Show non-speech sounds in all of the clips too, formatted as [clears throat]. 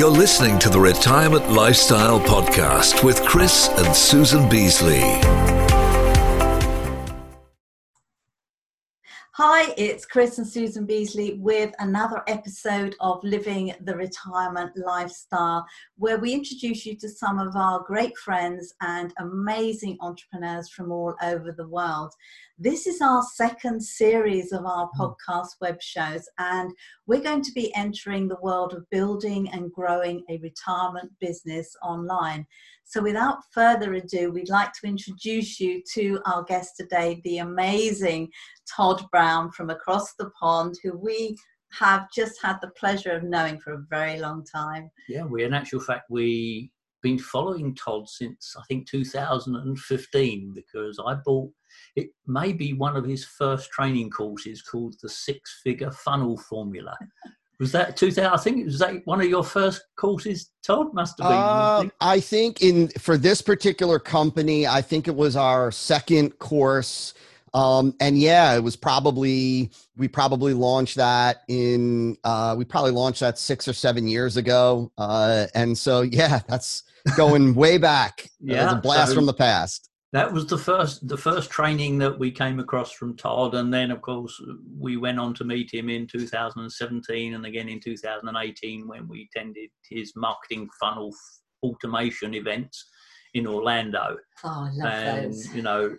You're listening to the Retirement Lifestyle Podcast with Chris and Susan Beasley. Hi, it's Chris and Susan Beasley with another episode of Living the Retirement Lifestyle, where we introduce you to some of our great friends and amazing entrepreneurs from all over the world. This is our second series of our hmm. podcast web shows, and we're going to be entering the world of building and growing a retirement business online. So, without further ado, we'd like to introduce you to our guest today, the amazing Todd Brown from across the pond, who we have just had the pleasure of knowing for a very long time. Yeah, we, in actual fact, we been following Todd since I think 2015 because I bought it may be one of his first training courses called the Six Figure Funnel Formula. Was that 2000? I think it was that one of your first courses, Todd? Must have been. Uh, I think in for this particular company, I think it was our second course. Um, and yeah, it was probably we probably launched that in uh, we probably launched that six or seven years ago. Uh, and so yeah, that's [laughs] going way back. Yeah, a blast so from the past. That was the first the first training that we came across from Todd, and then of course we went on to meet him in 2017 and again in 2018 when we attended his marketing funnel automation events in Orlando. Oh, I love and, those. You know,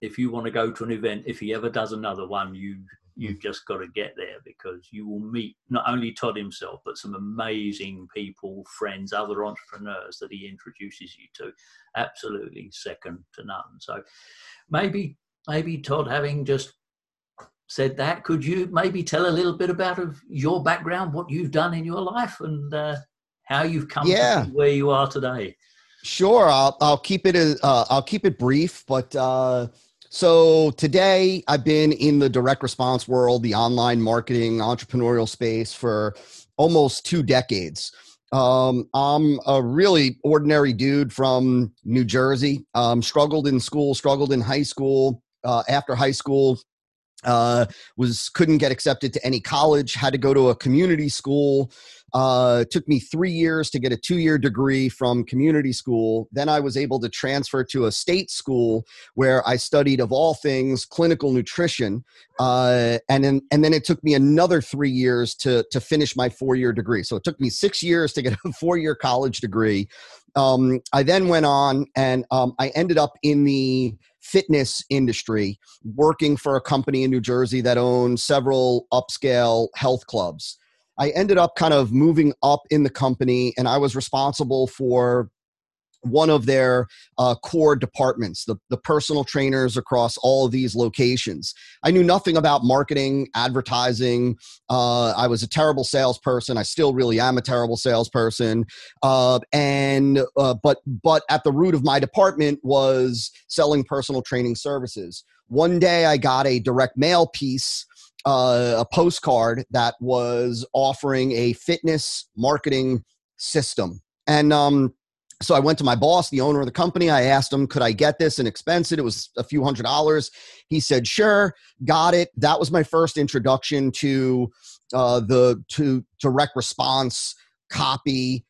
if you want to go to an event, if he ever does another one, you you've just got to get there because you will meet not only Todd himself, but some amazing people, friends, other entrepreneurs that he introduces you to. Absolutely second to none. So maybe, maybe Todd, having just said that, could you maybe tell a little bit about of your background, what you've done in your life, and uh, how you've come yeah. to where you are today? Sure, I'll I'll keep it uh, I'll keep it brief, but. Uh, so today I've been in the direct response world, the online marketing entrepreneurial space for almost two decades. Um, I'm a really ordinary dude from New Jersey. Um, struggled in school, struggled in high school. Uh, after high school, uh, was couldn't get accepted to any college. Had to go to a community school. Uh, took me three years to get a two year degree from community school. Then I was able to transfer to a state school where I studied, of all things, clinical nutrition. Uh, and, then, and then it took me another three years to, to finish my four year degree. So it took me six years to get a [laughs] four year college degree. Um, I then went on and um, I ended up in the fitness industry working for a company in New Jersey that owned several upscale health clubs. I ended up kind of moving up in the company, and I was responsible for one of their uh, core departments, the, the personal trainers across all of these locations. I knew nothing about marketing, advertising. Uh, I was a terrible salesperson. I still really am a terrible salesperson. Uh, and uh, but but at the root of my department was selling personal training services. One day I got a direct mail piece uh, a postcard that was offering a fitness marketing system. And um, so I went to my boss, the owner of the company. I asked him, could I get this and expense it? It was a few hundred dollars. He said, sure, got it. That was my first introduction to uh, the to direct response copy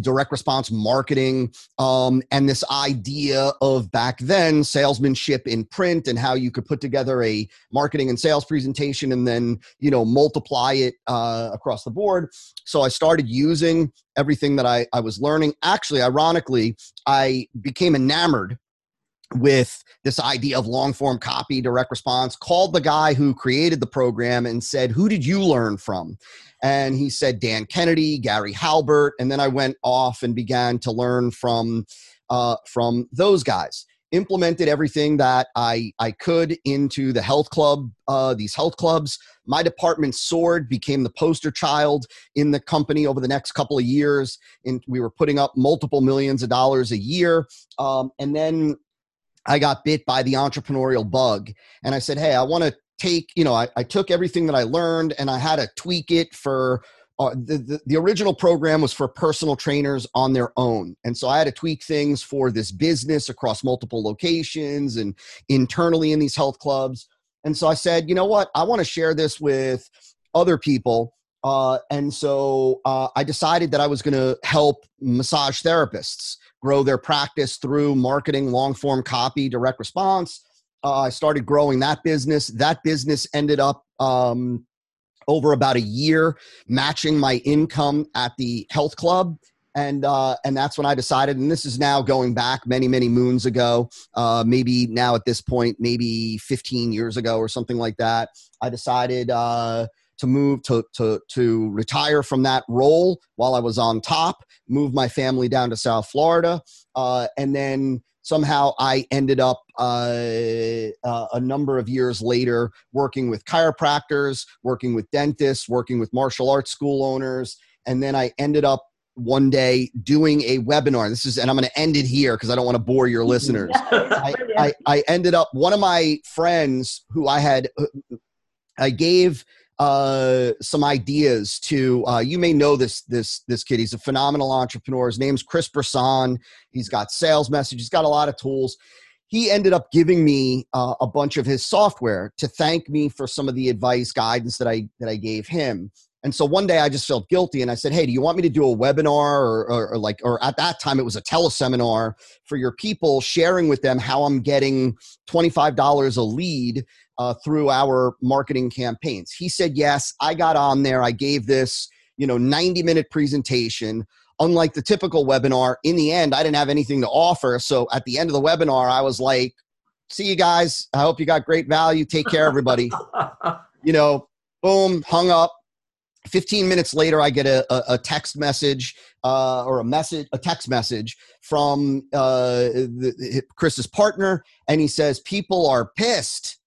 direct response marketing um, and this idea of back then salesmanship in print and how you could put together a marketing and sales presentation and then you know multiply it uh, across the board. So i started using everything that I, I was learning. Actually ironically i became enamored with this idea of long form copy, direct response, called the guy who created the program and said, Who did you learn from? And he said, Dan Kennedy, Gary Halbert. And then I went off and began to learn from, uh, from those guys. Implemented everything that I, I could into the health club, uh, these health clubs. My department soared, became the poster child in the company over the next couple of years. And we were putting up multiple millions of dollars a year. Um, and then I got bit by the entrepreneurial bug. And I said, hey, I want to take, you know, I, I, took everything that I learned and I had to tweak it for uh, the, the, the original program was for personal trainers on their own. And so I had to tweak things for this business across multiple locations and internally in these health clubs. And so I said, you know what? I want to share this with other people Uh, and so uh, I decided that I was going to help massage therapists grow their practice through marketing, long form copy, direct response. Uh, I started growing that business. That business ended up um, over about a year matching my income at the health club and uh, and that's when I decided. And this is now going back many many moons ago, uh, maybe now at this point, maybe 15 years ago or something like that. I decided uh, to move to to to retire from that role while I was on top, move my family down to South Florida, uh, and then somehow I ended up uh, uh, a number of years later working with chiropractors, working with dentists, working with martial arts school owners, and then I ended up one day doing a webinar. This is, and I'm going to end it here because I don't want to bore your [laughs] listeners. I, I, I ended up one of my friends who I had, I gave uh, some ideas to. Uh, you may know this this this kid. He's a phenomenal entrepreneur. His name's Chris Brisson. He's got sales message. He's got a lot of tools. He ended up giving me uh, a bunch of his software to thank me for some of the advice guidance that I that I gave him. And so one day I just felt guilty and I said, Hey, do you want me to do a webinar or, or, or, like, or at that time it was a teleseminar for your people, sharing with them how I'm getting $25 a lead uh, through our marketing campaigns? He said, Yes. I got on there. I gave this, you know, 90 minute presentation. Unlike the typical webinar, in the end, I didn't have anything to offer. So at the end of the webinar, I was like, See you guys. I hope you got great value. Take care, everybody. [laughs] you know, boom, hung up 15 minutes later i get a, a, a text message uh, or a message a text message from uh, the, chris's partner and he says people are pissed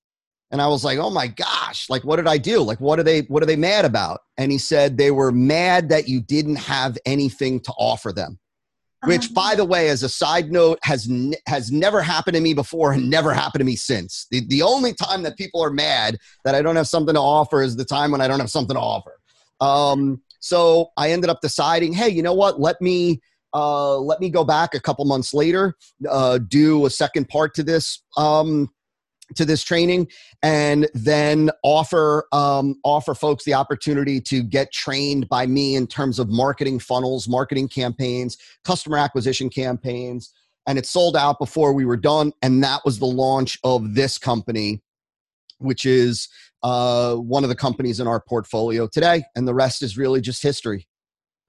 and i was like oh my gosh like what did i do like what are they what are they mad about and he said they were mad that you didn't have anything to offer them which uh-huh. by the way as a side note has n- has never happened to me before and never happened to me since the, the only time that people are mad that i don't have something to offer is the time when i don't have something to offer um, so I ended up deciding, hey, you know what? Let me uh, let me go back a couple months later, uh, do a second part to this um, to this training, and then offer um, offer folks the opportunity to get trained by me in terms of marketing funnels, marketing campaigns, customer acquisition campaigns. And it sold out before we were done, and that was the launch of this company, which is uh, one of the companies in our portfolio today, and the rest is really just history.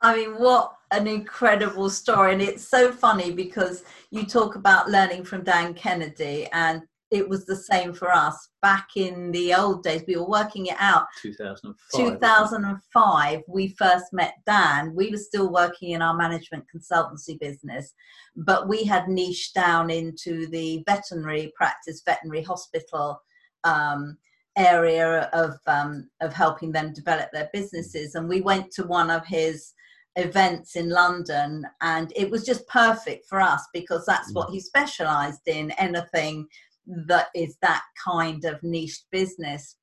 I mean, what an incredible story. And it's so funny because you talk about learning from Dan Kennedy, and it was the same for us back in the old days. We were working it out. 2005. 2005, we first met Dan. We were still working in our management consultancy business, but we had niched down into the veterinary practice, veterinary hospital. Um, area of um, of helping them develop their businesses. And we went to one of his events in London, and it was just perfect for us because that's what mm. he specialised in. Anything that is that kind of niche business.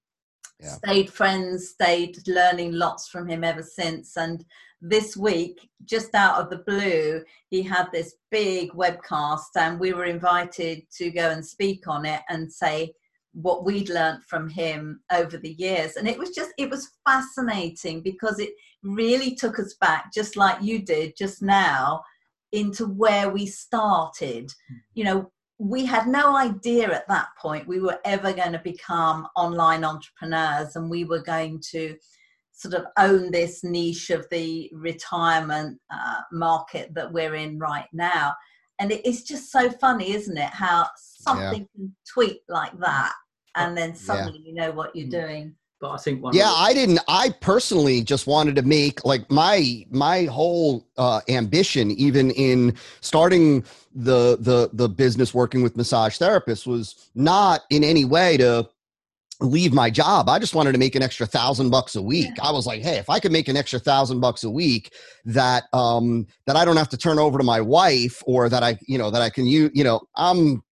Yeah. Stayed friends, stayed learning lots from him ever since. And this week, just out of the blue, he had this big webcast, and we were invited to go and speak on it and say, what we'd learned from him over the years and it was just it was fascinating because it really took us back just like you did just now into where we started hmm. you know we had no idea at that point we were ever going to become online entrepreneurs and we were going to sort of own this niche of the retirement uh, market that we're in right now and it's just so funny isn't it how something yeah. can tweet like that and then suddenly yeah. you know what you're mm. doing but i think one. yeah i didn't i personally just wanted to make like my my whole uh, ambition even in starting the the the business working with massage therapists was not in any way to leave my job i just wanted to make an extra thousand bucks a week yeah. i was like hey if i could make an extra thousand bucks a week that um that i don't have to turn over to my wife or that i you know that i can you you know i'm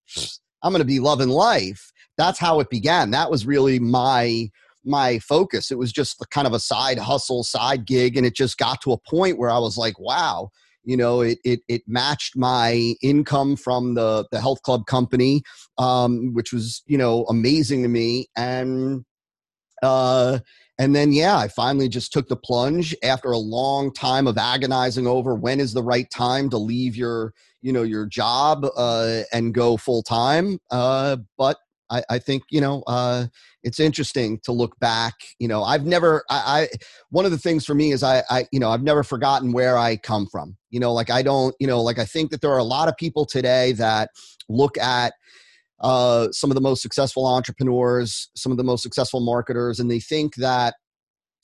i'm gonna be loving life that's how it began. That was really my my focus. It was just kind of a side hustle, side gig, and it just got to a point where I was like, wow, you know, it it, it matched my income from the the health club company, um, which was you know amazing to me, and uh, and then yeah i finally just took the plunge after a long time of agonizing over when is the right time to leave your you know your job uh, and go full time. Uh, but I, I, think you know uh, it's interesting to look back you know i've never I, I, one of the things for me is I, I you know i've never forgotten where i come from you know like i don't you know like i think that there are a lot of people today that look at uh, some of the most successful entrepreneurs, some of the most successful marketers, and they think that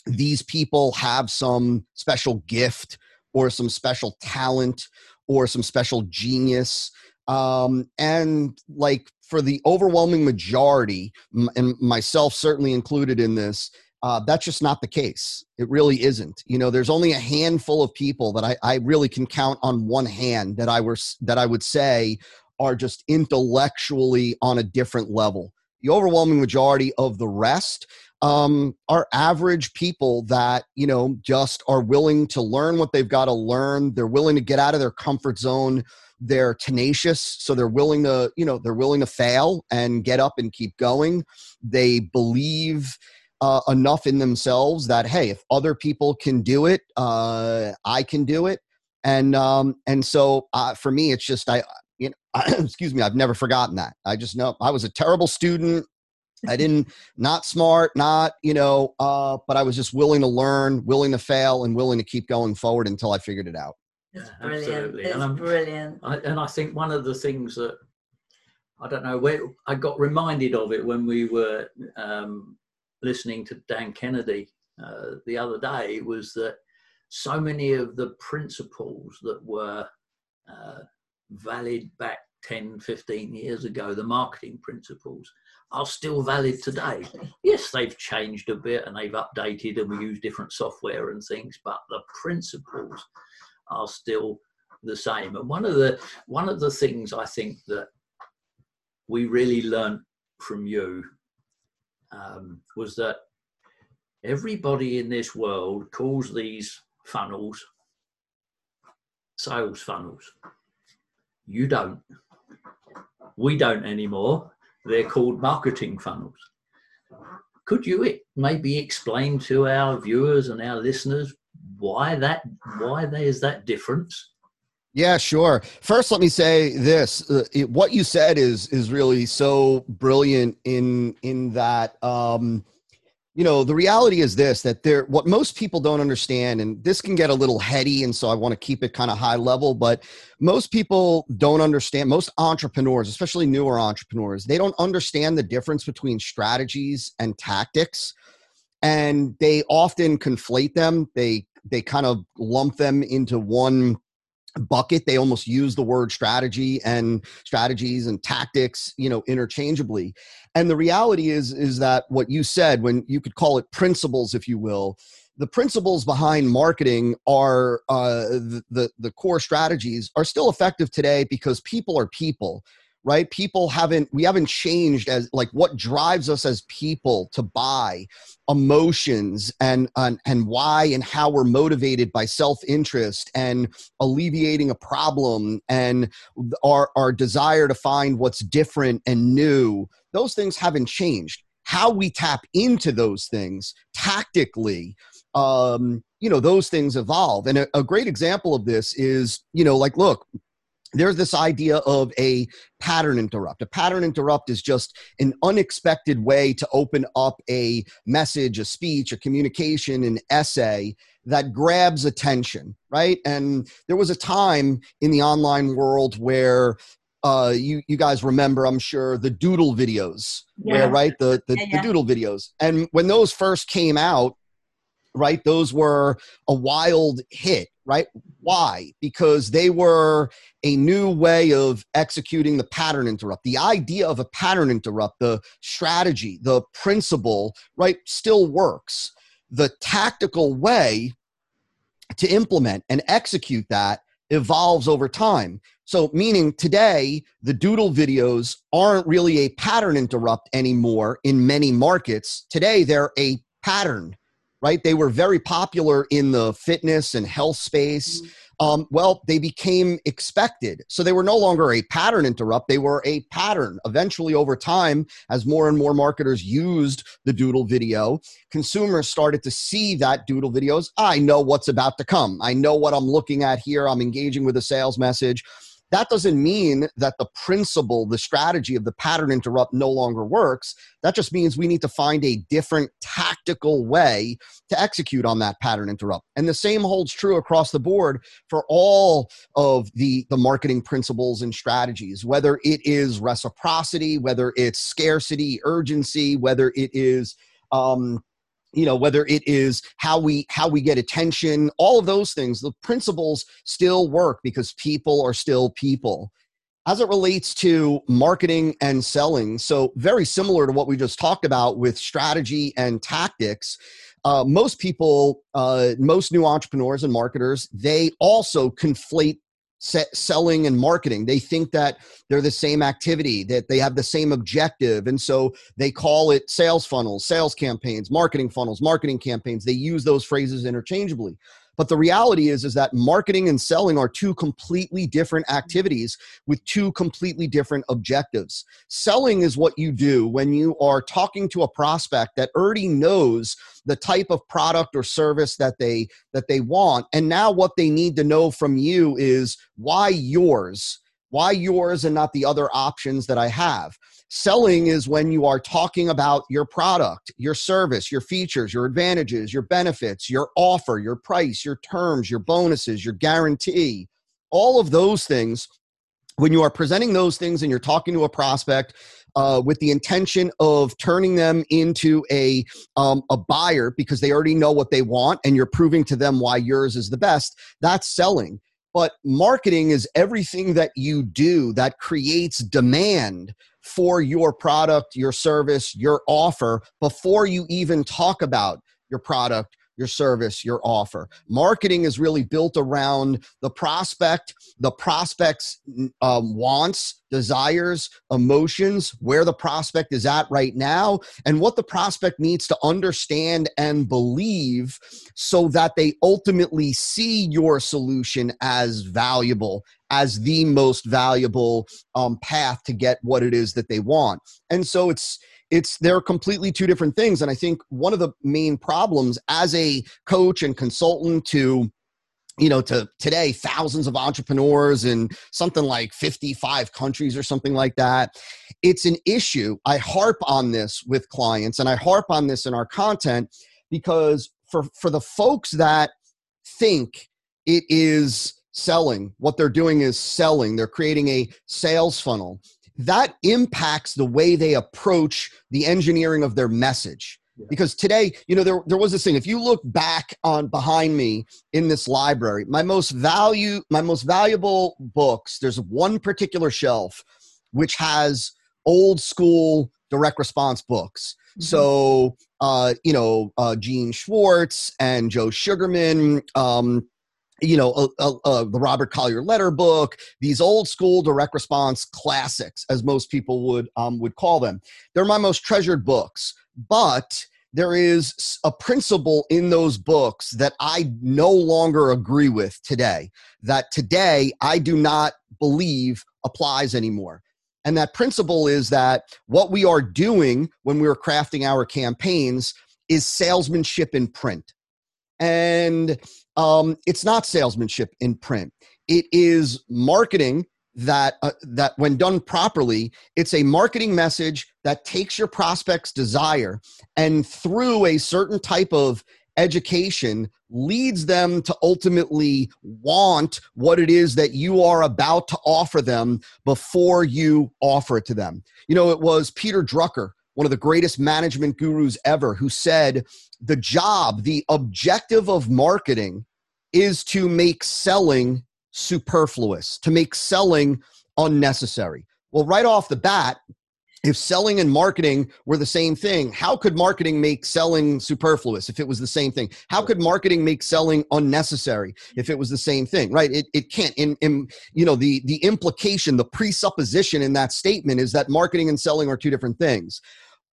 these people have some special gift or some special talent or some special genius. Um, and like for the overwhelming majority, and myself certainly included in this, uh, that's just not the case. It really isn't. You know, there's only a handful of people that I, I really can count on one hand that I was that I would say are just intellectually on a different level. The overwhelming majority of the rest um, are average people that, you know, just are willing to learn what they've got to learn. They're willing to get out of their comfort zone. They're tenacious. So they're willing to, you know, they're willing to fail and get up and keep going. They believe uh, enough in themselves that, hey, if other people can do it, uh, I can do it and um and so uh, for me it's just i you know, [clears throat] excuse me, I've never forgotten that. I just know I was a terrible student. I didn't, not smart, not, you know, uh, but I was just willing to learn, willing to fail, and willing to keep going forward until I figured it out. It's brilliant. Absolutely. It's and brilliant. I, and I think one of the things that I don't know where I got reminded of it when we were um, listening to Dan Kennedy uh, the other day was that so many of the principles that were uh, valid back 10, 15 years ago, the marketing principles are still valid today. [laughs] Yes, they've changed a bit and they've updated and we use different software and things, but the principles are still the same. And one of the one of the things I think that we really learned from you um, was that everybody in this world calls these funnels sales funnels. You don't. We don't anymore. They're called marketing funnels. Could you maybe explain to our viewers and our listeners why that why there's that difference? Yeah, sure. First, let me say this: uh, it, what you said is is really so brilliant in in that. Um, you know the reality is this that there what most people don't understand and this can get a little heady and so i want to keep it kind of high level but most people don't understand most entrepreneurs especially newer entrepreneurs they don't understand the difference between strategies and tactics and they often conflate them they they kind of lump them into one bucket. They almost use the word strategy and strategies and tactics you know interchangeably. And the reality is is that what you said when you could call it principles if you will the principles behind marketing are uh, the, the the core strategies are still effective today because people are people right? People haven't we haven't changed as like what drives us as people to buy emotions and and, and why and how we're motivated by self-interest and alleviating a problem and our our desire to find what's different and new. Those things haven't changed. How we tap into those things tactically um you know those things evolve. And a, a great example of this is you know like look there's this idea of a pattern interrupt. A pattern interrupt is just an unexpected way to open up a message, a speech, a communication, an essay that grabs attention, right? And there was a time in the online world where uh, you you guys remember, I'm sure, the doodle videos, yeah. where right the the, yeah, yeah. the doodle videos, and when those first came out, right, those were a wild hit right? Why? Because they were a new way of executing the pattern interrupt. The idea of a pattern interrupt, the strategy, the principle, right, still works. The tactical way to implement and execute that evolves over time. So, meaning today, the doodle videos aren't really a pattern interrupt anymore in many markets. Today, they're a pattern right? They were very popular in the fitness and health space. Mm-hmm. um, well, they became expected. So they were no longer a pattern interrupt, they were a pattern. Eventually, over time, as more and more marketers used the doodle video, consumers started to see that doodle videos. I know what's about to come, I know what I'm looking at here, I'm engaging with a sales message. That doesn't mean that the principle, the strategy of the pattern interrupt no longer works. That just means we need to find a different tactical way to execute on that pattern interrupt. And the same holds true across the board for all of the, the marketing principles and strategies, whether it is reciprocity, whether it's scarcity, urgency, whether it is um, you know whether it is how we how we get attention all of those things the principles still work because people are still people. As it relates to marketing and selling so very similar to what we just talked about with strategy and tactics uh, most people uh, most new entrepreneurs and marketers they also conflate selling and marketing. They think that they're the same activity, that they have the same objective. And so they call it sales funnels, sales campaigns, marketing funnels, marketing campaigns. They use those phrases interchangeably. But the reality is, is that marketing and selling are two completely different mm-hmm. activities with two completely different objectives. Selling is what you do when you are talking to a prospect that already knows the type of product or service that they that they want and now what they need to know from you is why yours why yours and not the other options that I have? Selling is when you are talking about your product, your service, your features, your advantages, your benefits, your offer, your price, your terms, your bonuses, your guarantee, all of those things. When you are presenting those things and you're talking to a prospect, uh, with the intention of turning them into a um, a buyer because they already know what they want and you're proving to them why yours is the best that's selling but marketing is everything that you do that creates demand for your product, your service, your offer before you even talk about your product, your service, your offer. Marketing is really built around the prospect, the prospect's um, wants, desires, emotions, where the prospect is at right now, and what the prospect needs to understand and believe so that they ultimately see your solution as valuable, as the most valuable um, path to get what it is that they want. And so it's it's they're completely two different things and i think one of the main problems as a coach and consultant to you know to today thousands of entrepreneurs in something like 55 countries or something like that it's an issue. I harp on this with clients and i harp on this in our content because for for the folks that think it is selling what they're doing is selling they're creating a sales funnel that impacts the way they approach the engineering of their message. Yeah. Because today, you know, there, there was this thing. If you look back on behind me in this library, my most value, my most valuable books, there's one particular shelf which has old school direct response books. Mm-hmm. So, uh, you know, uh, Gene Schwartz and Joe Sugarman, um, you know, uh, uh, uh, the Robert Collier letter book, these old school direct response classics, as most people would um, would call them. They're my most treasured books, but there is a principle in those books that I no longer agree with today. That today I do not believe applies anymore. And that principle is that what we are doing when we are crafting our campaigns is salesmanship in print. And um, it's not salesmanship in print. It is marketing that uh, that when done properly, it's a marketing message that takes your prospect's desire and through a certain type of education leads them to ultimately want what it is that you are about to offer them before you offer it to them. You know, it was Peter Drucker one of the greatest management gurus ever, who said the job, the objective of marketing is to make selling superfluous, to make selling unnecessary. Well, right off the bat, if selling and marketing were the same thing, how could marketing make selling superfluous if it was the same thing? How could marketing make selling unnecessary if it was the same thing? Right? It, it can't. In, in you know the the implication, the presupposition in that statement is that marketing and selling are two different things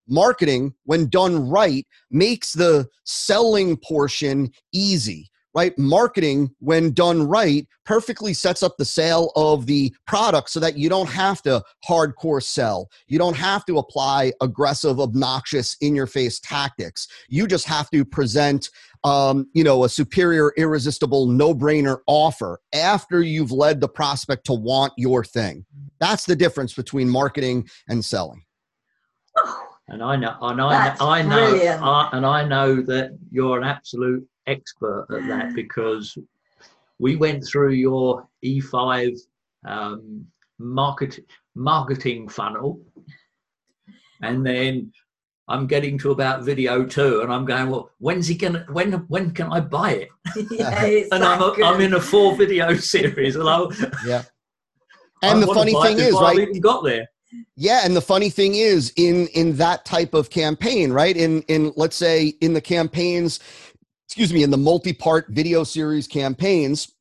marketing, when done right, makes the selling portion easy right? Marketing, when done right, perfectly sets up the sale of the product so that you don't have to hardcore sell. You don't have to apply aggressive, obnoxious, in your face tactics. You just have to present, um, you know, a superior, irresistible, no brainer offer after you've led the prospect to want your thing. That's the difference between marketing and selling. And I know, and I, I know, I, and I know that you're an absolute expert at that [sighs] because we went through your E5 um, market, marketing funnel, and then I'm getting to about video two, and I'm going, well, when's he gonna? When when can I buy it? [laughs] Yeah, [laughs] and I'm a, I'm in a four video [laughs] series. Hello. Yeah. And I the funny thing is, right? Even got there. Yeah, and the funny thing is, in in that type of campaign, right? In in let's say in the campaigns excuse me, in the multi part video series campaigns,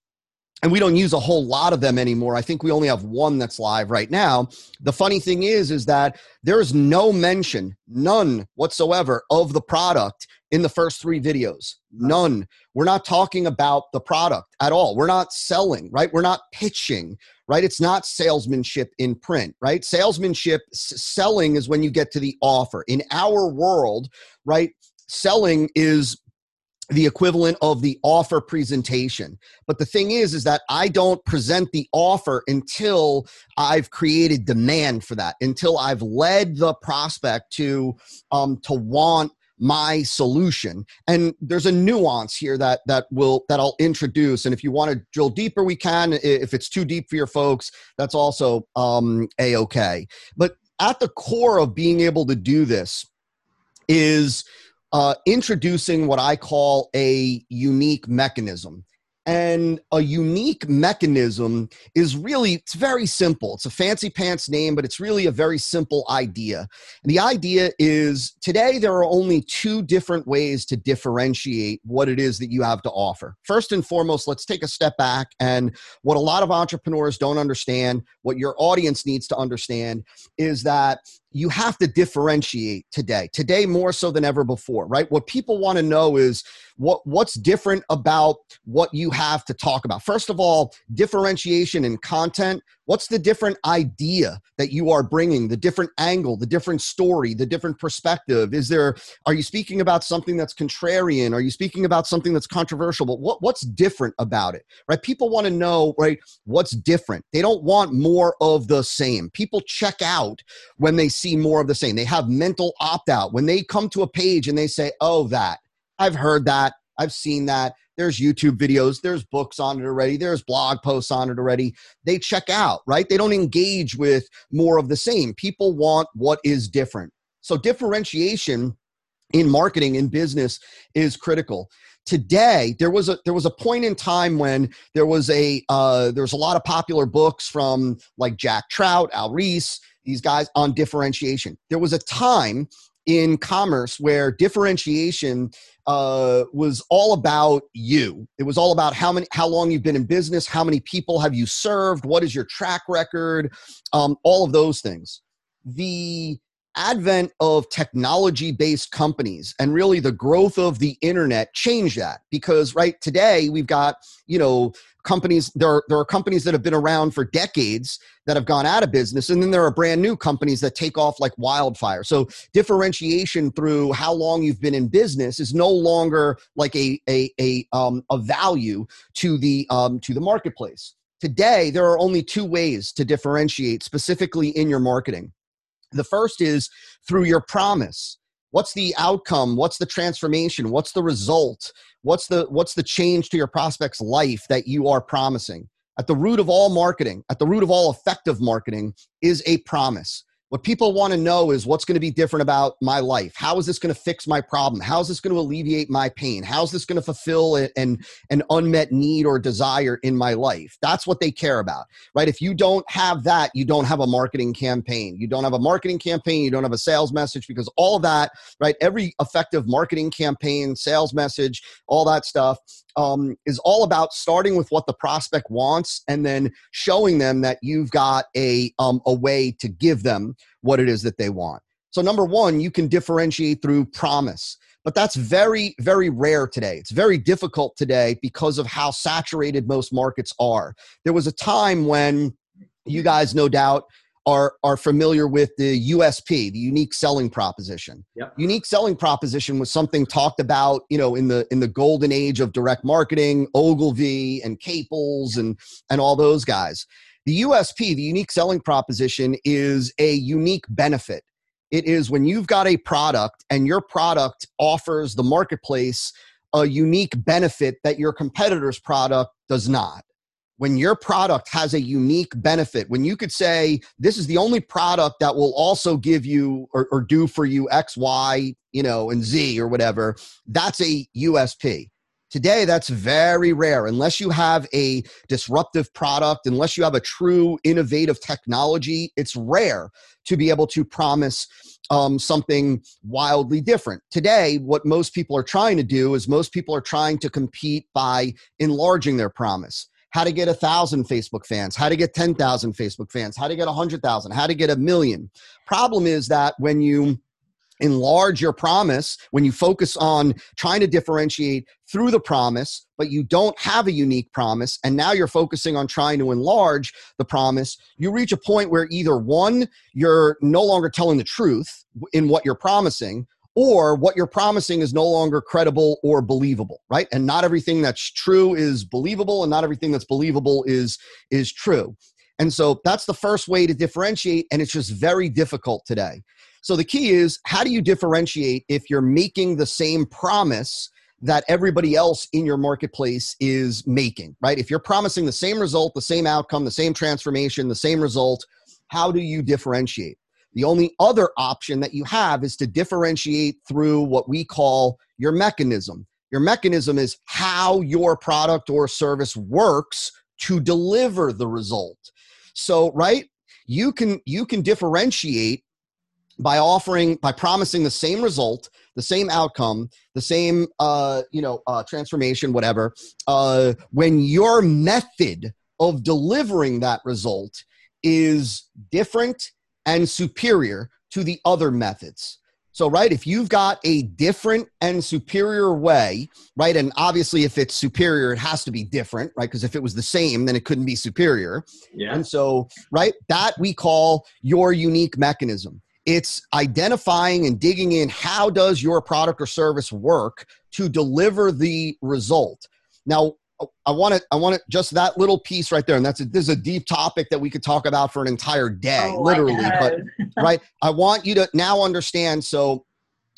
and we don't use a whole lot of them anymore. I think we only have one that's live right now. The funny thing is, is that there is no mention, none whatsoever, of the product in the first three videos. None. We're not talking about the product at all. We're not selling, right? We're not pitching, right? It's not salesmanship in print, right? Salesmanship, selling is when you get to the offer. In our world, right? Selling is the equivalent of the offer presentation. But the thing is is that i don't present the offer until i've created demand for that until i've led the prospect to um to want my solution. And there's a nuance here that that will that i'll introduce. And if you want to drill deeper we can. If it's too deep for your folks that's also um a-okay. But at the core of being able to do this is uh, introducing what I call a unique mechanism. And a unique mechanism is really, it's very simple. It's a fancy pants name, but it's really a very simple idea. And the idea is today there are only two different ways to differentiate what it is that you have to offer. First and foremost, let's take a step back. And what a lot of entrepreneurs don't understand, what your audience needs to understand, is that you have to differentiate today today more so than ever before right? What people want to know is what what's different about what you have to talk about. First of all differentiation in content What's the different idea that you are bringing, the different angle, the different story, the different perspective? Is there, are you speaking about something that's contrarian? Are you speaking about something that's controversial? But what, what's different about it, right? People want to know, right, what's different. They don't want more of the same. People check out when they see more of the same. They have mental opt out. When they come to a page and they say, oh, that, I've heard that, I've seen that there's YouTube videos, there's books on it already, there's blog posts on it already. They check out, right? They don't engage with more of the same. People want what is different. So differentiation in marketing in business is critical today there was a there was a point in time when there was a uh, there was a lot of popular books from like jack trout al Ries these guys on differentiation there was a time in commerce where differentiation uh, was all about you. It was all about how many, how long you've been in business, how many people have you served, what is your track record, um, all of those things. The advent of technology based companies and really the growth of the internet changed that because right today we've got you know companies there are, there are companies that have been around for decades that have gone out of business and then there are brand new companies that take off like wildfire. So differentiation through how long you've been in business is no longer like a a a, um, a value to the um, to the marketplace. Today there are only two ways to differentiate specifically in your marketing the first is through your promise. What's the outcome? What's the transformation? What's the result? What's the what's the change to your prospect's life that you are promising? At the root of all marketing at the root of all effective marketing is a promise what people want to know is what's going to be different about my life. How is this going to fix my problem? How is this going to alleviate my pain? How is this going to fulfill an, an unmet need or desire in my life? That's what they care about, right? If you don't have that, you don't have a marketing campaign. You don't have a marketing campaign. You don't have a sales message because all that, right? Every effective marketing campaign, sales message, all that stuff um, is all about starting with what the prospect wants and then showing them that you've got a, um, a way to give them what it is that they want. So, number one, you can differentiate through promise. but that's very, very rare today. It's very difficult today because of how saturated most markets are. There was a time when you guys, no doubt, are are familiar with the USP, the unique selling proposition. Yep. Unique selling proposition was something talked about, you know, in the in the golden age of direct marketing, Ogilvy and Caples and and all those guys. The USP, the unique selling proposition, is a unique benefit. It is when you've got a product and your product offers the marketplace a unique benefit that your competitor's product does not when your product has a unique benefit, when you could say, this is the only product that will also give you or, or, do for you X, Y, you know, and Z or whatever, that's a USP. Today, that's very rare. Unless you have a disruptive product, unless you have a true innovative technology, it's rare to be able to promise um, something wildly different. Today, what most people are trying to do is most people are trying to compete by enlarging their promise how to get a thousand Facebook fans, how to get 10,000 Facebook fans, how to get a hundred thousand, how to get a million. Problem is that when you enlarge your promise, when you focus on trying to differentiate through the promise, but you don't have a unique promise, and now you're focusing on trying to enlarge the promise, you reach a point where either one, you're no longer telling the truth in what you're promising, or what you're promising is no longer credible or believable right? And not everything that's true is believable and not everything that's believable is is true. And so that's the first way to differentiate and it's just very difficult today. So the key is how do you differentiate if you're making the same promise that everybody else in your marketplace is making right? If you're promising the same result the same outcome the same transformation the same result how do you differentiate the only other option that you have is to differentiate through what we call your mechanism. Your mechanism is how your product or service works to deliver the result. So, right? You can you can differentiate by offering by promising the same result the same outcome the same uh, you know uh, transformation whatever uh, when your method of delivering that result is different and superior to the other methods. So, right, if you've got a different and superior way, right, and obviously if it's superior, it has to be different, right? Because if it was the same, then it couldn't be superior. Yeah. And so, right, that we call your unique mechanism. It's identifying and digging in how does your product or service work to deliver the result. Now, I want to I want to just that little piece right there, and that's a, this is a deep topic that we could talk about for an entire day, oh, literally. But [laughs] right, I want you to now understand. So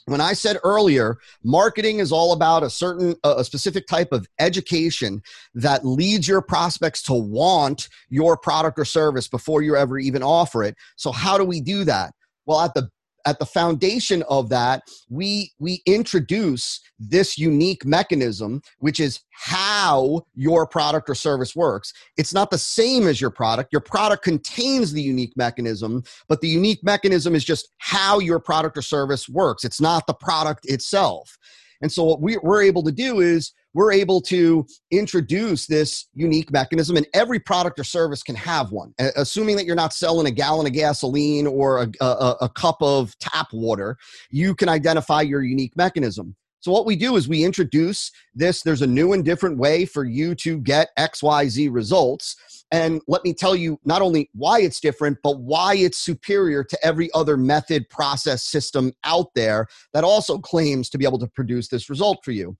when I said earlier, marketing is all about a certain, a specific type of education that leads your prospects to want your product or service before you ever even offer it. So how do we do that? Well, at the at the foundation of that we we introduce this unique mechanism which is how your product or service works. It's not the same as your product. Your product contains the unique mechanism but the unique mechanism is just how your product or service works. It's not the product itself. And so what we, we're able to do is we're able to introduce this unique mechanism, and every product or service can have one. Assuming that you're not selling a gallon of gasoline or a, a, a cup of tap water, you can identify your unique mechanism. So, what we do is we introduce this. There's a new and different way for you to get XYZ results. And let me tell you not only why it's different, but why it's superior to every other method, process, system out there that also claims to be able to produce this result for you.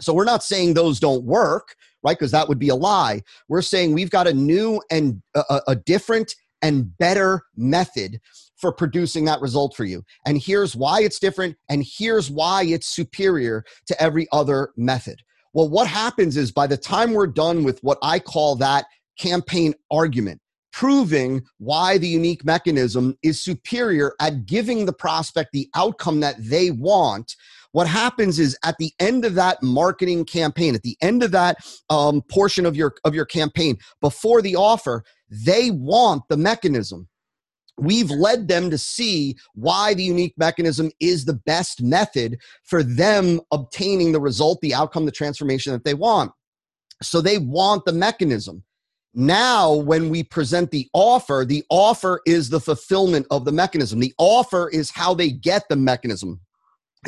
So we're not saying those don't work, right? Because that would be a lie. We're saying we've got a new and a, a, different and better method for producing that result for you. And here's why it's different, and here's why it's superior to every other method. Well, what happens is by the time we're done with what I call that campaign argument, proving why the unique mechanism is superior at giving the prospect the outcome that they want, what happens is at the end of that marketing campaign at the end of that um, portion of your of your campaign before the offer they want the mechanism. We've led them to see why the unique mechanism is the best method for them obtaining the result the outcome the transformation that they want. So they want the mechanism. Now when we present the offer the offer is the fulfillment of the mechanism. The offer is how they get the mechanism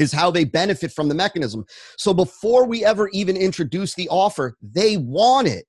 is how they benefit from the mechanism. So before we ever even introduce the offer, they want it.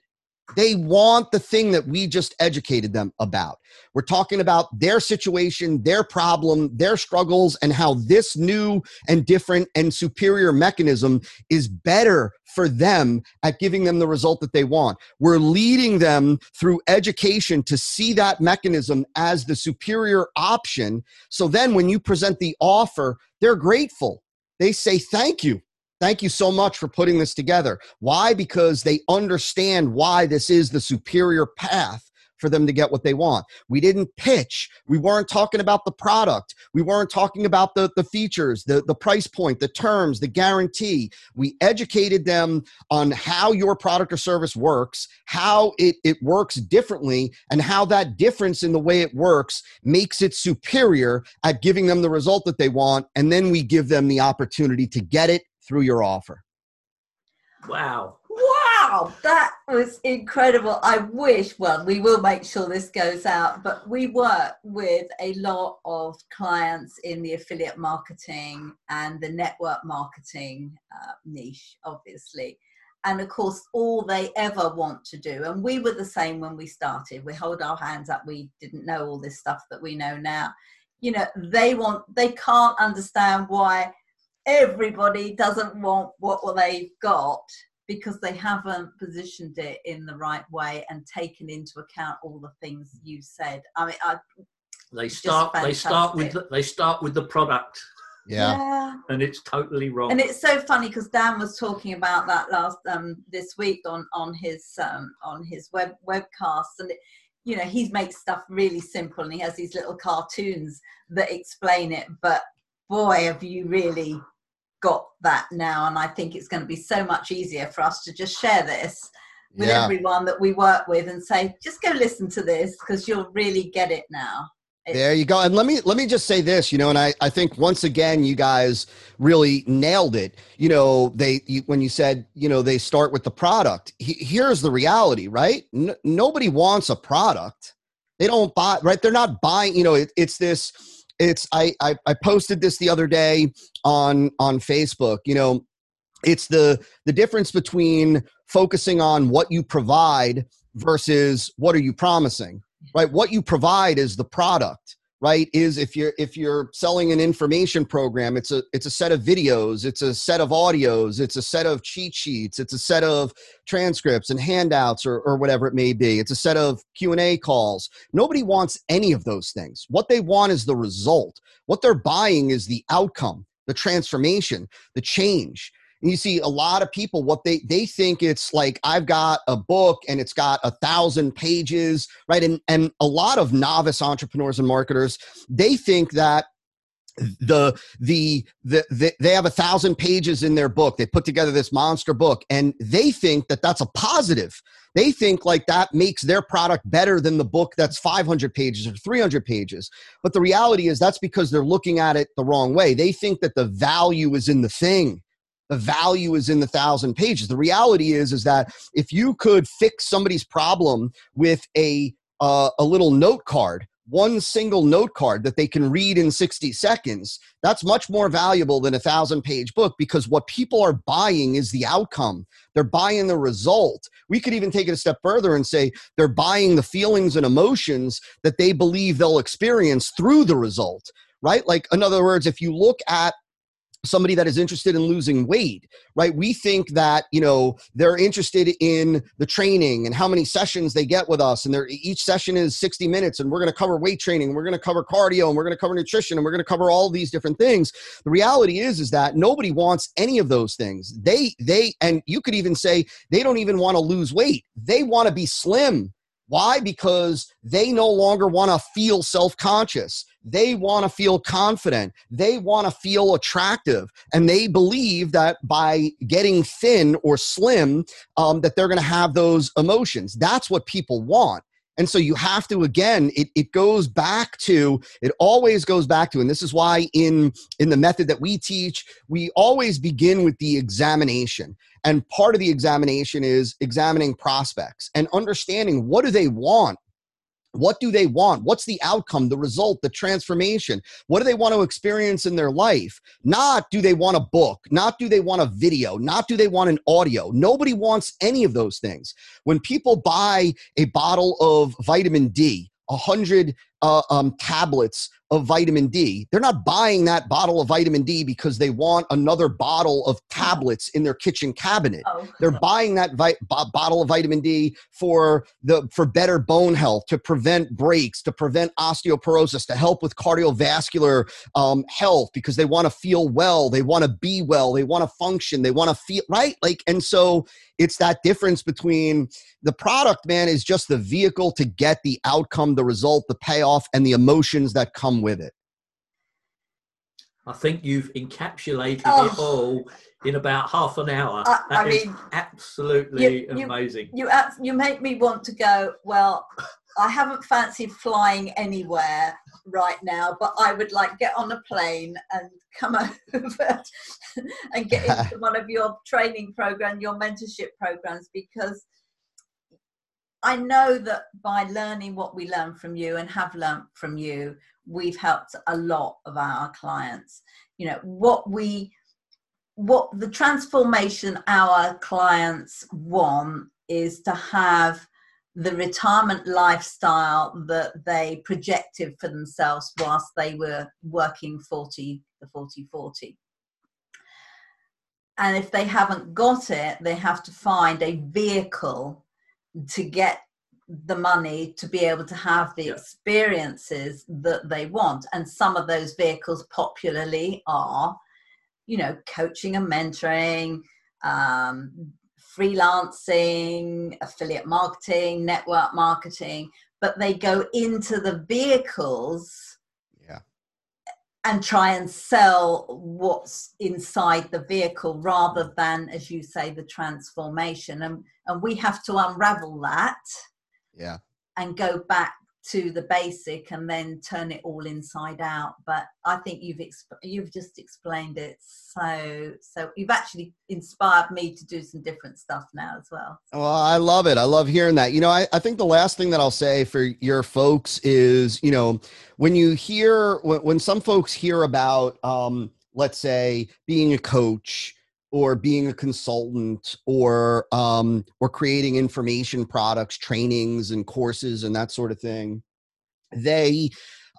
They want the thing that we just educated them about. We're talking about their situation, their problem, their struggles, and how this new and different and superior mechanism is better for them at giving them the result that they want. We're leading them through education to see that mechanism as the superior option. So then when you present the offer, they're grateful. They say, Thank you. Thank you so much for putting this together. Why? Because they understand why this is the superior path for them to get what they want. We didn't pitch. We weren't talking about the product. We weren't talking about the, the features, the, the price point, the terms, the guarantee. We educated them on how your product or service works, how it, it works differently, and how that difference in the way it works makes it superior at giving them the result that they want. And then we give them the opportunity to get it through your offer. Wow. Wow, that was incredible. I wish, well, we will make sure this goes out, but we work with a lot of clients in the affiliate marketing and the network marketing uh, niche, obviously. And of course, all they ever want to do, and we were the same when we started, we hold our hands up, we didn't know all this stuff that we know now. You know, they want, they can't understand why everybody doesn't want what they've got because they haven't positioned it in the right way and taken into account all the things you said. I mean, I, they start they start with the, they start with the product. Yeah. yeah. And it's totally wrong. And it's so funny because Dan was talking about that last um this week on on his um on his web webcast and it, you know he makes stuff really simple and he has these little cartoons that explain it but boy have you really got that now and i think it's going to be so much easier for us to just share this with yeah. everyone that we work with and say just go listen to this because you'll really get it now. It's- there you go. And let me let me just say this you know and i i think once again you guys really nailed it. You know they you, when you said you know they start with the product he, here's the reality right? N- nobody wants a product. They don't buy right? They're not buying you know it, it's this it's I, I i posted this the other day on on facebook you know it's the the difference between focusing on what you provide versus what are you promising right? What you provide is the product right is if you're if you're selling an information program it's a it's a set of videos it's a set of audios it's a set of cheat sheets it's a set of transcripts and handouts or, or whatever it may be. It's a set of q&a calls. Nobody wants any of those things. What they want is the result. What they're buying is the outcome the transformation the change and you see a lot of people what they they think it's like i've got a book and it's got a thousand pages right? And and a lot of novice entrepreneurs and marketers they think that the, the the the they have a thousand pages in their book. They put together this monster book and they think that that's a positive. They think like that makes their product better than the book that's 500 pages or 300 pages. But the reality is that's because they're looking at it the wrong way. They think that the value is in the thing the value is in the thousand pages. The reality is is that if you could fix somebody's problem with a uh, a little note card one single note card that they can read in 60 seconds that's much more valuable than a thousand page book because what people are buying is the outcome. They're buying the result. We could even take it a step further and say they're buying the feelings and emotions that they believe they'll experience through the result right? Like in other words if you look at somebody that is interested in losing weight right? We think that you know they're interested in the training and how many sessions they get with us and they each session is 60 minutes and we're going to cover weight training we're going to cover cardio and we're going to cover nutrition and we're going to cover all these different things. The reality is is that nobody wants any of those things. They they and you could even say they don't even want to lose weight. They want to be slim why? Because they no longer want to feel self conscious. They want to feel confident. They want to feel attractive. And they believe that by getting thin or slim, um, that they're going to have those emotions. That's what people want. And so you have to again, it, it goes back to, it always goes back to, and this is why in in the method that we teach, we always begin with the examination. And part of the examination is examining prospects and understanding what do they want what do they want? What's the outcome the result the transformation? What do they want to experience in their life? Not do they want a book. Not do they want a video. Not do they want an audio. Nobody wants any of those things. When people buy a bottle of vitamin d a hundred uh, um, tablets of vitamin D. They're not buying that bottle of vitamin D because they want another bottle of tablets in their kitchen cabinet. Oh. They're buying that vi- b- bottle of vitamin D for the for better bone health, to prevent breaks, to prevent osteoporosis, to help with cardiovascular um, health because they want to feel well, they want to be well, they want to function, they want to feel right. Like, and so it's that difference between the product, man, is just the vehicle to get the outcome, the result, the payoff, and the emotions that come with it? I think you've encapsulated oh. it all in about half an hour. I, I mean, absolutely you, amazing. You, you you make me want to go. Well, I haven't fancied flying anywhere right now, but I would like get on a plane and come [laughs] over and get [laughs] into one of your training program, your mentorship programs, because I know that by learning what we learn from you and have learned from you, we've helped a lot of our clients. You know, what we what the transformation our clients want is to have the retirement lifestyle that they projected for themselves whilst they were working 40 the 40 40 and if they haven't got it they have to find a vehicle to get the money to be able to have the yeah. experiences that they want and some of those vehicles popularly are you know coaching and mentoring um, freelancing affiliate marketing network marketing but they go into the vehicles yeah. and try and sell what's inside the vehicle rather than as you say the transformation and and we have to unravel that yeah. and go back to the basic and then turn it all inside out. But i think you've exp- you've just explained it so so you've actually inspired me to do some different stuff now as well. Well i love it. I love hearing that. You know I, I think the last thing that i'll say for your folks is you know when you hear when, when some folks hear about um let's say being a coach or being a consultant or um, or creating information products trainings and courses and that sort of thing they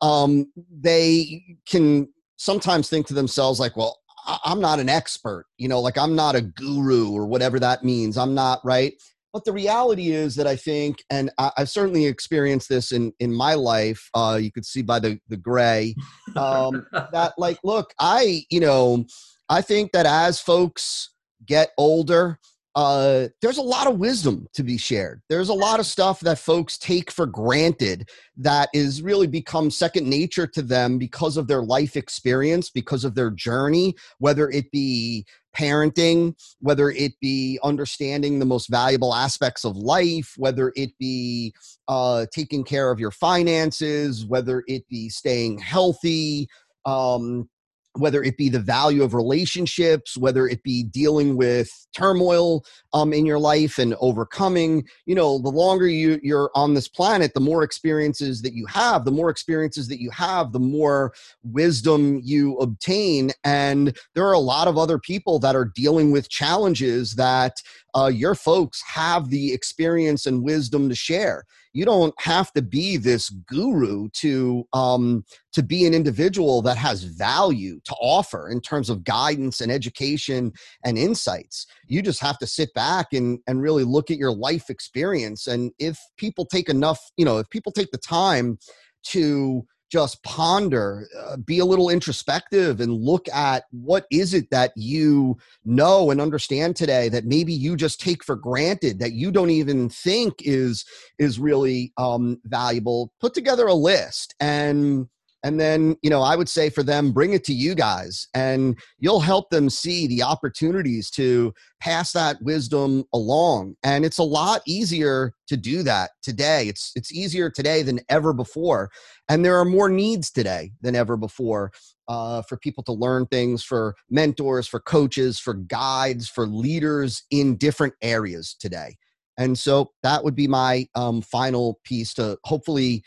um, they can sometimes think to themselves like well i'm not an expert you know like i'm not a guru or whatever that means i'm not right? But the reality is that i think and I, have certainly experienced this in in my life uh, you could see by the the gray um, that like look i you know I think that as folks get older, uh, there's a lot of wisdom to be shared. There's a lot of stuff that folks take for granted that is really become second nature to them because of their life experience, because of their journey, whether it be parenting, whether it be understanding the most valuable aspects of life, whether it be uh, taking care of your finances, whether it be staying healthy. Um, whether it be the value of relationships, whether it be dealing with turmoil um, in your life and overcoming, you know, the longer you, you're on this planet, the more experiences that you have, the more experiences that you have, the more wisdom you obtain. And there are a lot of other people that are dealing with challenges that uh, your folks have the experience and wisdom to share you don't have to be this guru to um, to be an individual that has value to offer in terms of guidance and education and insights. You just have to sit back and and really look at your life experience. And if people take enough you know if people take the time to just ponder uh, be a little introspective and look at what is it that you know and understand today that maybe you just take for granted that you don't even think is is really um, valuable. Put together a list and and then you know i would say for them bring it to you guys and you'll help them see the opportunities to pass that wisdom along. And it's a lot easier to do that today. It's it's easier today than ever before. And there are more needs today than ever before uh, for people to learn things for mentors for coaches for guides for leaders in different areas today. And so that would be my um, final piece to hopefully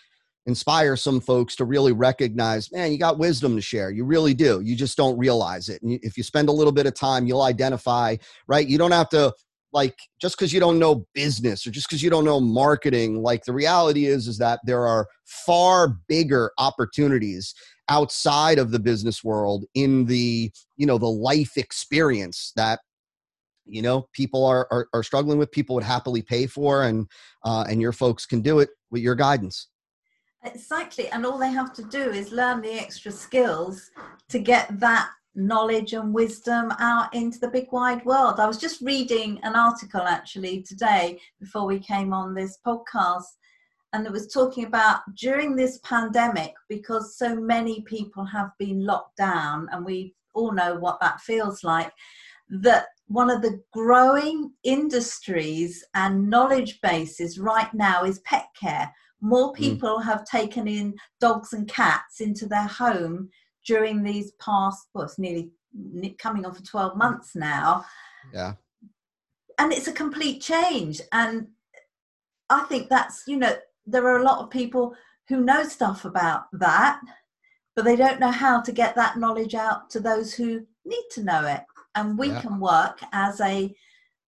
inspire some folks to really recognize man you got wisdom to share. You really do. You just don't realize it. And if you spend a little bit of time you'll identify right? You don't have to like just because you don't know business or just because you don't know marketing like the reality is is that there are far bigger opportunities outside of the business world in the you know the life experience that you know people are are, are struggling with people would happily pay for and uh, and your folks can do it with your guidance Exactly. And all they have to do is learn the extra skills to get that knowledge and wisdom out into the big wide world. I was just reading an article actually today before we came on this podcast, and it was talking about during this pandemic, because so many people have been locked down, and we all know what that feels like, that one of the growing industries and knowledge bases right now is pet care more mm. people mm. have taken in dogs and cats into their home during these past, well, it's nearly coming on for 12 months now. Yeah. And it's a complete change. And I think that's, you know, there are a lot of people who know stuff about that, but they don't know how to get that knowledge out to those who need to know it. And we yeah. can work as a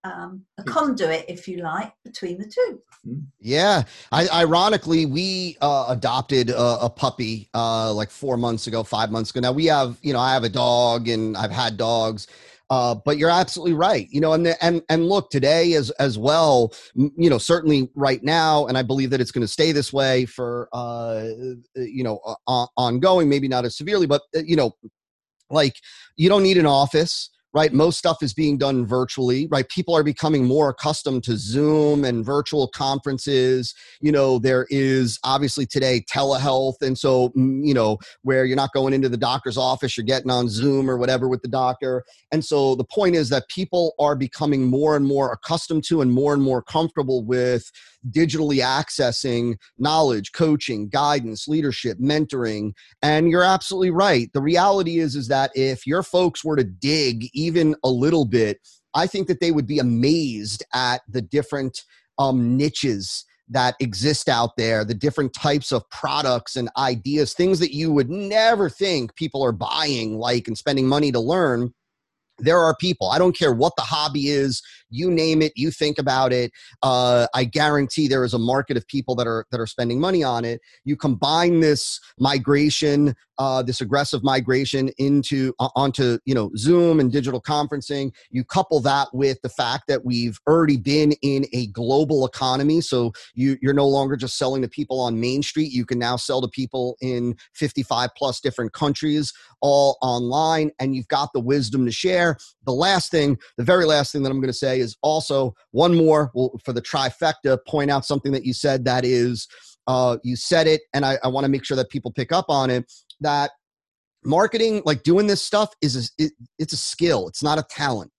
um, a conduit, if you like, between the two. Hmm. Yeah. I, ironically, we uh, adopted a, a puppy uh, like four months ago, five months ago. Now we have, you know, I have a dog and I've had dogs. Uh, but you're absolutely right. You know, and the, and and look today as as well. You know, certainly right now, and I believe that it's going to stay this way for uh, you know uh, ongoing. Maybe not as severely, but uh, you know, like you don't need an office right? Most stuff is being done virtually, right? People are becoming more accustomed to Zoom and virtual conferences. You know, there is obviously today telehealth. And so, mm, you know, where you're not going into the doctor's office, you're getting on Zoom or whatever with the doctor. And so the point is that people are becoming more and more accustomed to and more and more comfortable with digitally accessing knowledge, coaching, guidance, leadership, mentoring. And you're absolutely right. The reality is, is that if your folks were to dig even a little bit, I think that they would be amazed at the different um, niches that exist out there, the different types of products and ideas, things that you would never think people are buying, like and spending money to learn there are people i don't care what the hobby is you name it you think about it uh, i guarantee there is a market of people that are that are spending money on it. You combine this migration uh, this aggressive migration into uh, onto you know zoom and digital conferencing. You couple that with the fact that we've already been in a global economy so you you're no longer just selling to people on main street. You can now sell to people in 55 plus different countries all online and you've got the wisdom to share. The last thing the very last thing that i'm going to say also one more for the trifecta point out something that you said that is uh, you said it and i, I want to make sure that people pick up on it that marketing like doing this stuff is a, it, it's a skill it's not a talent.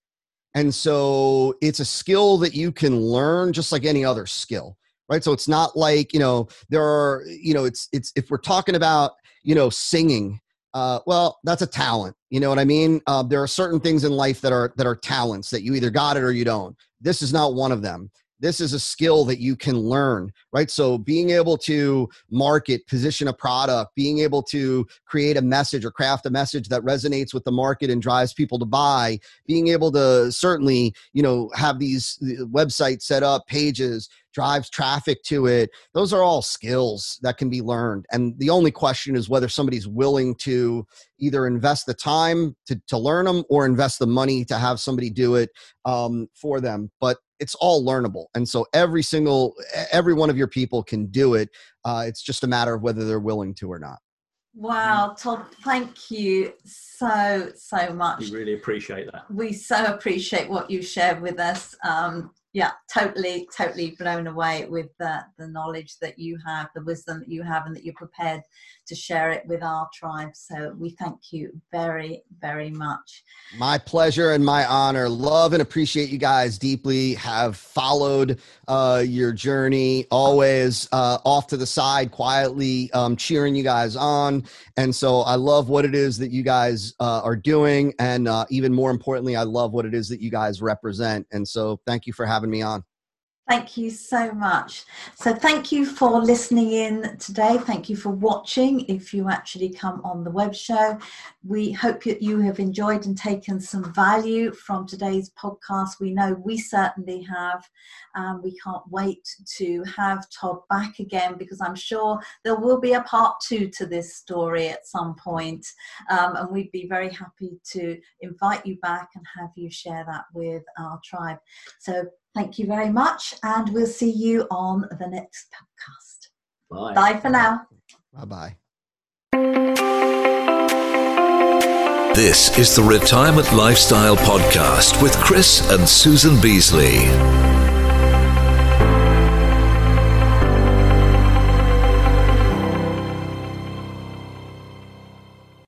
And so it's a skill that you can learn just like any other skill right? So it's not like you know there are you know it's it's if we're talking about you know singing uh, well that's a talent you know what i mean? Uh, there are certain things in life that are that are talents that you either got it or you don't. This is not one of them this is a skill that you can learn right? So being able to market position a product being able to create a message or craft a message that resonates with the market and drives people to buy being able to certainly you know have these websites set up pages drives traffic to it those are all skills that can be learned. And the only question is whether somebody's willing to either invest the time to, to learn them or invest the money to have somebody do it um, for them. But it's all learnable and so every single every one of your people can do it uh, it's just a matter of whether they're willing to or not. Wow todd thank you so so much. we really appreciate that. We so appreciate what you shared with us um, yeah totally totally blown away with the, the knowledge that you have the wisdom that you have and that you're prepared to share it with our tribe. So we thank you very very much. My pleasure and my honor. Love and appreciate you guys deeply. Have followed uh, your journey. Always uh, off to the side quietly um, cheering you guys on. And so i love what it is that you guys uh, are doing. And uh, even more importantly i love what it is that you guys represent. And so thank you for having having me on. Thank you so much. So, thank you for listening in today. Thank you for watching. If you actually come on the web show, we hope that you have enjoyed and taken some value from today's podcast. We know we certainly have. Um, we can't wait to have Todd back again because I'm sure there will be a part two to this story at some point. Um, and we'd be very happy to invite you back and have you share that with our tribe. So, Thank you very much, and we'll see you on the next podcast. Bye. Bye for now. Bye bye. This is the Retirement Lifestyle Podcast with Chris and Susan Beasley.